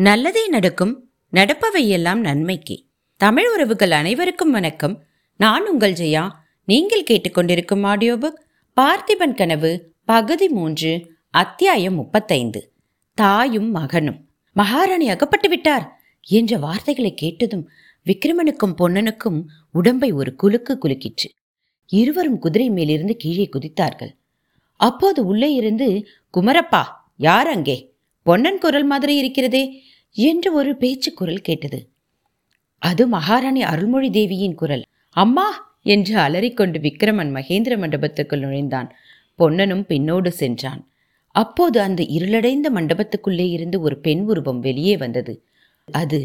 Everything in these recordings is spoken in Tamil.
நல்லதே நடக்கும் நடப்பவையெல்லாம் நன்மைக்கு. தமிழ் உறவுகள் அனைவருக்கும் வணக்கம். நான் உங்கள் ஜெயா. நீங்கள் கேட்டுக்கொண்டிருக்கும் ஆடியோ புக் பார்த்திபன் கனவு பகுதி மூன்று அத்தியாயம் முப்பத்தைந்து. தாயும் மகனும். மகாராணி அகப்பட்டு விட்டார் என்ற வார்த்தைகளை கேட்டதும் விக்ரமனுக்கும் பொன்னனுக்கும் உடம்பை ஒரு குலுக்கு குலுக்கிற்று. இருவரும் குதிரை மேலிருந்து கீழே குதித்தார்கள். அப்போது உள்ளே இருந்து குமரப்பா யார் அங்கே? பொன்னன் குரல் மாதிரி இருக்கிறதே என்று ஒரு பேச்சு குரல் கேட்டது. அது மகாராணி அருள்மொழி தேவியின் குரல். அம்மா என்று அலறிக்கொண்டு விக்ரமன் மகேந்திர மண்டபத்துக்குள் நுழைந்தான். பொன்னனும் பின்னோடு சென்றான். அப்போது அந்த இருளடைந்த மண்டபத்துக்குள்ளே இருந்து ஒரு பெண் உருவம் வெளியே வந்தது. அது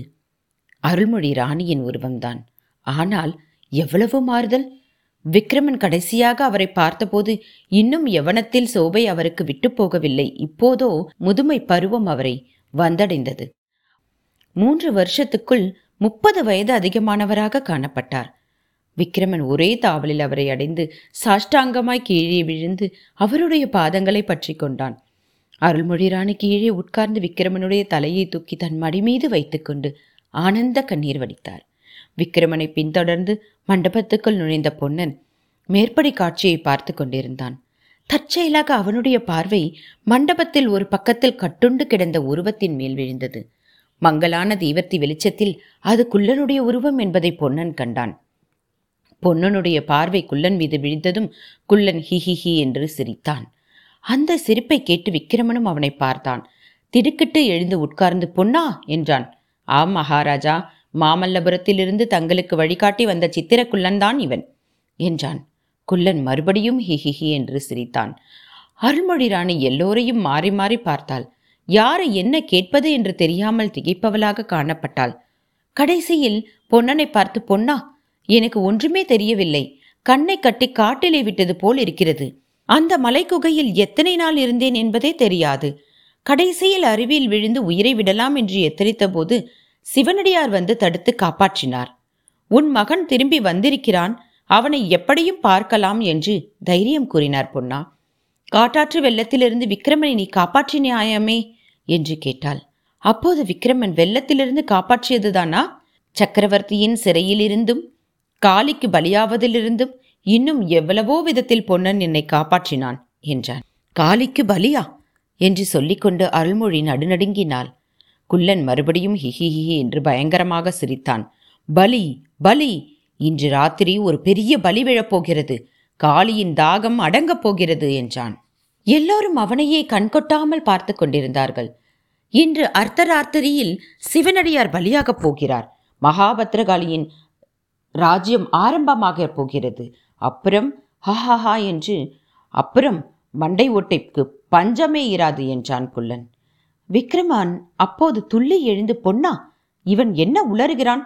அருள்மொழி ராணியின் உருவம்தான். ஆனால் எவ்வளவு மாறுதல்? விக்ரமன் கடைசியாக அவரை பார்த்தபோது இன்னும் எவனத்தில் சோபை அவருக்கு விட்டு போகவில்லை. இப்போதோ முதுமை பருவம் அவரை வந்தடைந்தது. மூன்று வருஷத்துக்குள் முப்பது வயது அதிகமானவராக காணப்பட்டார். விக்ரமன் ஒரே தாவலில் அவரை அடைந்து சாஷ்டாங்கமாய் கீழே விழுந்து அவருடைய பாதங்களை பற்றி கொண்டான். அருள்மொழிராணி கீழே உட்கார்ந்து விக்ரமனுடைய தலையை தூக்கி தன் மடி மீது வைத்துக்கொண்டு ஆனந்த கண்ணீர் வடித்தார். விக்ரமனை பின்தொடர்ந்து மண்டபத்துக்குள் நுழைந்த பொன்னன் மேற்படி காட்சியை பார்த்து கொண்டிருந்தான். தற்செயலாக அவனுடைய பார்வை மண்டபத்தில் ஒரு பக்கத்தில் கட்டுண்டு கிடந்த உருவத்தின் மேல் விழுந்தது. மங்கலான தீவர்த்தி வெளிச்சத்தில் அது குள்ளனுடைய உருவம் என்பதை பொன்னன் கண்டான். பொன்னனுடைய பார்வை குள்ளன் மீது விழுந்ததும் குள்ளன் ஹிஹிஹி என்று சிரித்தான். அந்த சிரிப்பை கேட்டு விக்கிரமனும் அவனை பார்த்தான். திடுக்கிட்டு எழுந்து உட்கார்ந்து பொன்னா! என்றான். ஆம் மகாராஜா மாமல்லபுரத்திலிருந்து தங்களுக்கு வழிகாட்டி வந்த சித்திரக்குள்ளன்தான் இவன் என்றான். குள்ளன் மறுபடியும் ஹிஹிஹி என்று சிரித்தான். அருள்மொழி ராணி எல்லோரையும் மாறி மாறி பார்த்தாள். யாரை என்ன கேட்பது என்று தெரியாமல் திகைப்பவளாக காணப்பட்டாள். கடைசியில் பொன்னனை பார்த்து பொன்னா எனக்கு ஒன்றுமே தெரியவில்லை. கண்ணை கட்டி காட்டிலே விட்டது போல் இருக்கிறது. அந்த மலைக்குகையில் எத்தனை நாள் இருந்தேன் என்பதே தெரியாது. கடைசியில் அருவியில் விழுந்து உயிரை விடலாம் என்று எத்தரித்த போது சிவனடியார் வந்து தடுத்து காப்பாற்றினார். உன் மகன் திரும்பி வந்திருக்கிறான். அவனை எப்படியும் பார்க்கலாம் என்று தைரியம் கூறினார் பொன்னா. காட்டாற்று வெள்ளத்திலிருந்து விக்ரமனை நீ காப்பாற்றினாயாமே என்று கேட்டாள். அப்போது விக்ரமன் வெள்ளத்திலிருந்து காப்பாற்றியதுதானா? சக்கரவர்த்தியின் சிறையிலிருந்தும் காலிக்கு பலியாவதிலிருந்தும் இன்னும் எவ்வளவோ விதத்தில் பொன்னன் என்னை காப்பாற்றினான் என்றான். காலிக்கு பலியா? என்று சொல்லிக்கொண்டு அருள்மொழி நடுநடுங்கினாள். குள்ளன் மறுபடியும் ஹிஹிஹி என்று பயங்கரமாக சிரித்தான். பலி பலி! இன்று ராத்திரி ஒரு பெரிய பலி விழப்போகிறது. காளியின் தாகம் அடங்கப் போகிறது என்றான். எல்லோரும் அவனையே கண்கொட்டாமல் பார்த்து கொண்டிருந்தார்கள். இன்று அர்த்தராத்திரியில் சிவனடியார் பலியாகப் போகிறார். மகாபத்ரகாளியின் ராஜ்யம் ஆரம்பமாக போகிறது. அப்புறம் ஹஹஹா என்று அப்புறம் மண்டை ஓட்டைக்கு பஞ்சமே இராது என்றான் குள்ளன். விக்ரமான் அப்போது துள்ளி எழுந்து பொன்னா இவன் என்ன உளறுகிறான்?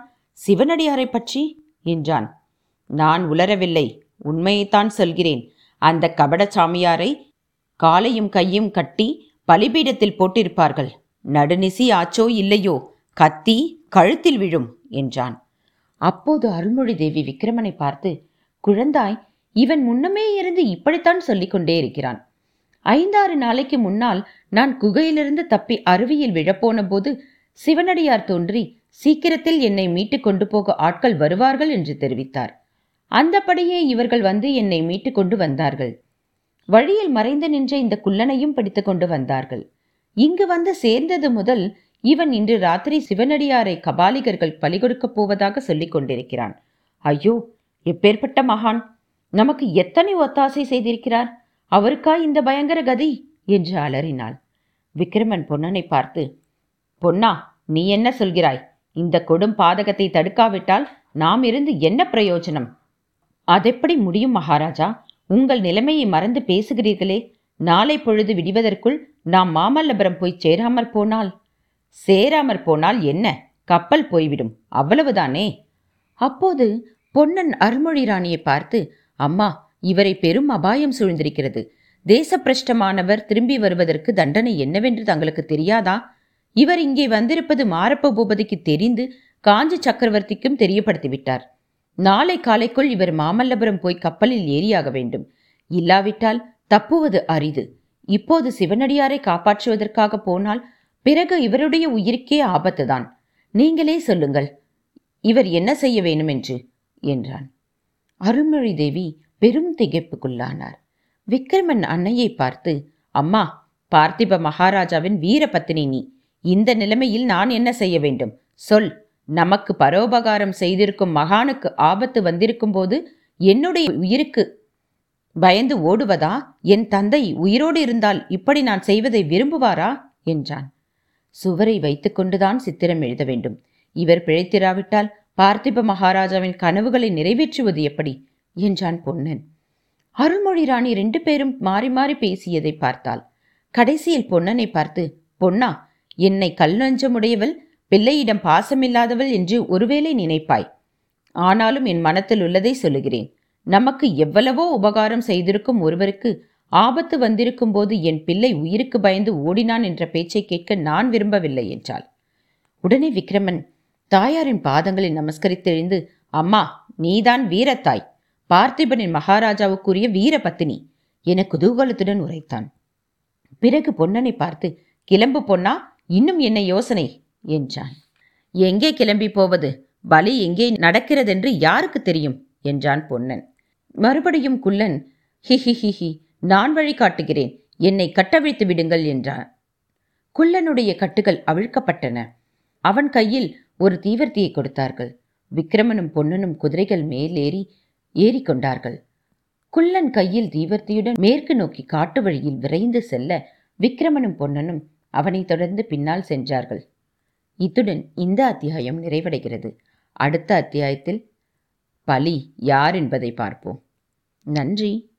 சிவனடியாரை பற்றி? என்றான். நான் உளரவில்லை உண்மையைத்தான் சொல்கிறேன். அந்த கபடசாமியாரை காலையும் கையும் கட்டி பலிபீடத்தில் போட்டிருப்பார்கள். நடுநிசி ஆச்சோ இல்லையோ கத்தி கழுத்தில் விழும் என்றான். அப்போது அருள்மொழி தேவி விக்ரமனை பார்த்து குழந்தாய் இவன் முன்னமே இருந்து இப்படித்தான் சொல்லிக் கொண்டே இருக்கிறான். ஐந்தாறு நாளைக்கு முன்னால் நான் குகையிலிருந்து தப்பி அருவியில் விழப்போன போது சிவனடியார் தோன்றி சீக்கிரத்தில் என்னை மீட்டு கொண்டு போக ஆட்கள் வருவார்கள் என்று தெரிவித்தார். அந்தபடியே இவர்கள் வந்து என்னை மீட்டு கொண்டு வந்தார்கள். வழியில் மறைந்து நின்ற இந்த குள்ளனையும் பிடித்து கொண்டு வந்தார்கள். இங்கு வந்து சேர்ந்தது முதல் இவன் இன்று ராத்திரி சிவனடியாரை கபாலிகர்கள் பலிகொடுக்கப் போவதாக சொல்லிக் கொண்டிருக்கிறான். ஐயோ எப்பேற்பட்ட மகான்! நமக்கு எத்தனை ஒத்தாசை செய்திருக்கிறார்? அவருக்கா இந்த பயங்கர கதி? என்று அலறினாள். விக்ரமன் பொன்னனை பார்த்து பொன்னா நீ என்ன சொல்கிறாய்? இந்த கொடும் பாதகத்தை தடுக்காவிட்டால் நாம் இருந்து என்ன பிரயோஜனம்? அதெப்படி முடியும் மகாராஜா? உங்கள் நிலைமையை மறந்து பேசுகிறீர்களே. நாளை பொழுது விடிவதற்குள் நாம் மாமல்லபுரம் போய் சேராமற் போனால்? சேராமற் போனால் என்ன? கப்பல் போய்விடும். அவ்வளவுதானே? அப்போது பொன்னன் அருள்மொழி ராணியை பார்த்து அம்மா இவரை பெரும் அபாயம் சூழ்ந்திருக்கிறது. தேசப்பிரஷ்டமானவர் திரும்பி வருவதற்கு தண்டனை என்னவென்று தங்களுக்கு தெரியாதா? இவர் இங்கே வந்திருப்பது மாரப்ப பூபதிக்கு தெரிந்து காஞ்சி சக்கரவர்த்திக்கும் தெரியப்படுத்திவிட்டார். நாளை காலைக்குள் இவர் மாமல்லபுரம் போய் கப்பலில் ஏறியாக வேண்டும். இல்லாவிட்டால் தப்புவது அரிது. இப்போது சிவனடியாரை காப்பாற்றுவதற்காக போனால் பிறகு இவருடைய உயிருக்கே ஆபத்துதான். நீங்களே சொல்லுங்கள் இவர் என்ன செய்ய வேணும் என்று என்றான். அருள்மொழி தேவி பெரும் திகைப்புக்குள்ளானார். விக்ரமன் அன்னையை பார்த்து அம்மா பார்த்திப மகாராஜாவின் வீரபத்தினி நீ. இந்த நிலைமையில் நான் என்ன செய்ய வேண்டும்? சொல். நமக்கு பரோபகாரம் செய்திருக்கும் மகானுக்கு ஆபத்து வந்திருக்கும் போது என்னுடைய உயிருக்கு பயந்து ஓடுவதா? என் தந்தை உயிரோடு இருந்தால் இப்படி நான் செய்வதை விரும்புவாரா? என்றான். சுவரை வைத்துக்கொண்டுதான் சித்திரம் எழுத வேண்டும். இவர் பிழைத்திராவிட்டால் பார்த்திப மகாராஜாவின் கனவுகளை நிறைவேற்றுவது எப்படி? என்றான் பொன்னன். அருள்மொழி ராணி ரெண்டு பேரும் மாறி மாறி பேசியதை பார்த்தாள். கடைசியில் பொன்னனை பார்த்து பொன்னா என்னை கல் நஞ்சமுடையவள் பிள்ளையிடம் பாசமில்லாதவள் என்று ஒருவேளை நினைப்பாய். ஆனாலும் என் மனத்தில் உள்ளதை சொல்லுகிறேன். நமக்கு எவ்வளவோ உபகாரம் செய்திருக்கும் ஒருவருக்கு ஆபத்து வந்திருக்கும் போது என் பிள்ளை உயிருக்கு பயந்து ஓடினான் என்ற பேச்சை கேட்க நான் விரும்பவில்லை என்றாள். உடனே விக்ரமன் தாயாரின் பாதங்களை நமஸ்கரித்தெழுந்து அம்மா நீதான் வீரத்தாய். பார்த்திபனின் மகாராஜாவுக்குரிய வீர பத்தினி என குதூகலத்துடன் உரைத்தான். பிறகு பொன்னனை பார்த்து கிளம்பு பொன்னா இன்னும் என்ன யோசனை? என்றான். எங்கே கிளம்பி போவது? பலி எங்கே நடக்கிறதென்று யாருக்கு தெரியும்? என்றான் பொன்னன். மறுபடியும் குள்ளன் ஹி ஹி நான் வழி காட்டுகிறேன். என்னை கட்டவிழ்த்து விடுங்கள் என்றான். குள்ளனுடைய கட்டுகள் அவிழ்க்கப்பட்டன. அவன் கையில் ஒரு தீவர்த்தியை கொடுத்தார்கள். விக்ரமனும் பொன்னனும் குதிரைகள் மேலேறி ஏறிக்கொண்டார்கள். குள்ளன் கையில் தீவர்த்தியுடன் மேற்கு நோக்கி காட்டு வழியில் விரைந்து செல்ல விக்ரமனும் பொன்னனும் அவனை தொடர்ந்து பின்னால் சென்றார்கள். இத்துடன் இந்த அத்தியாயம் நிறைவடைகிறது. அடுத்த அத்தியாயத்தில் பலி யார் என்பதை பார்ப்போம். நன்றி.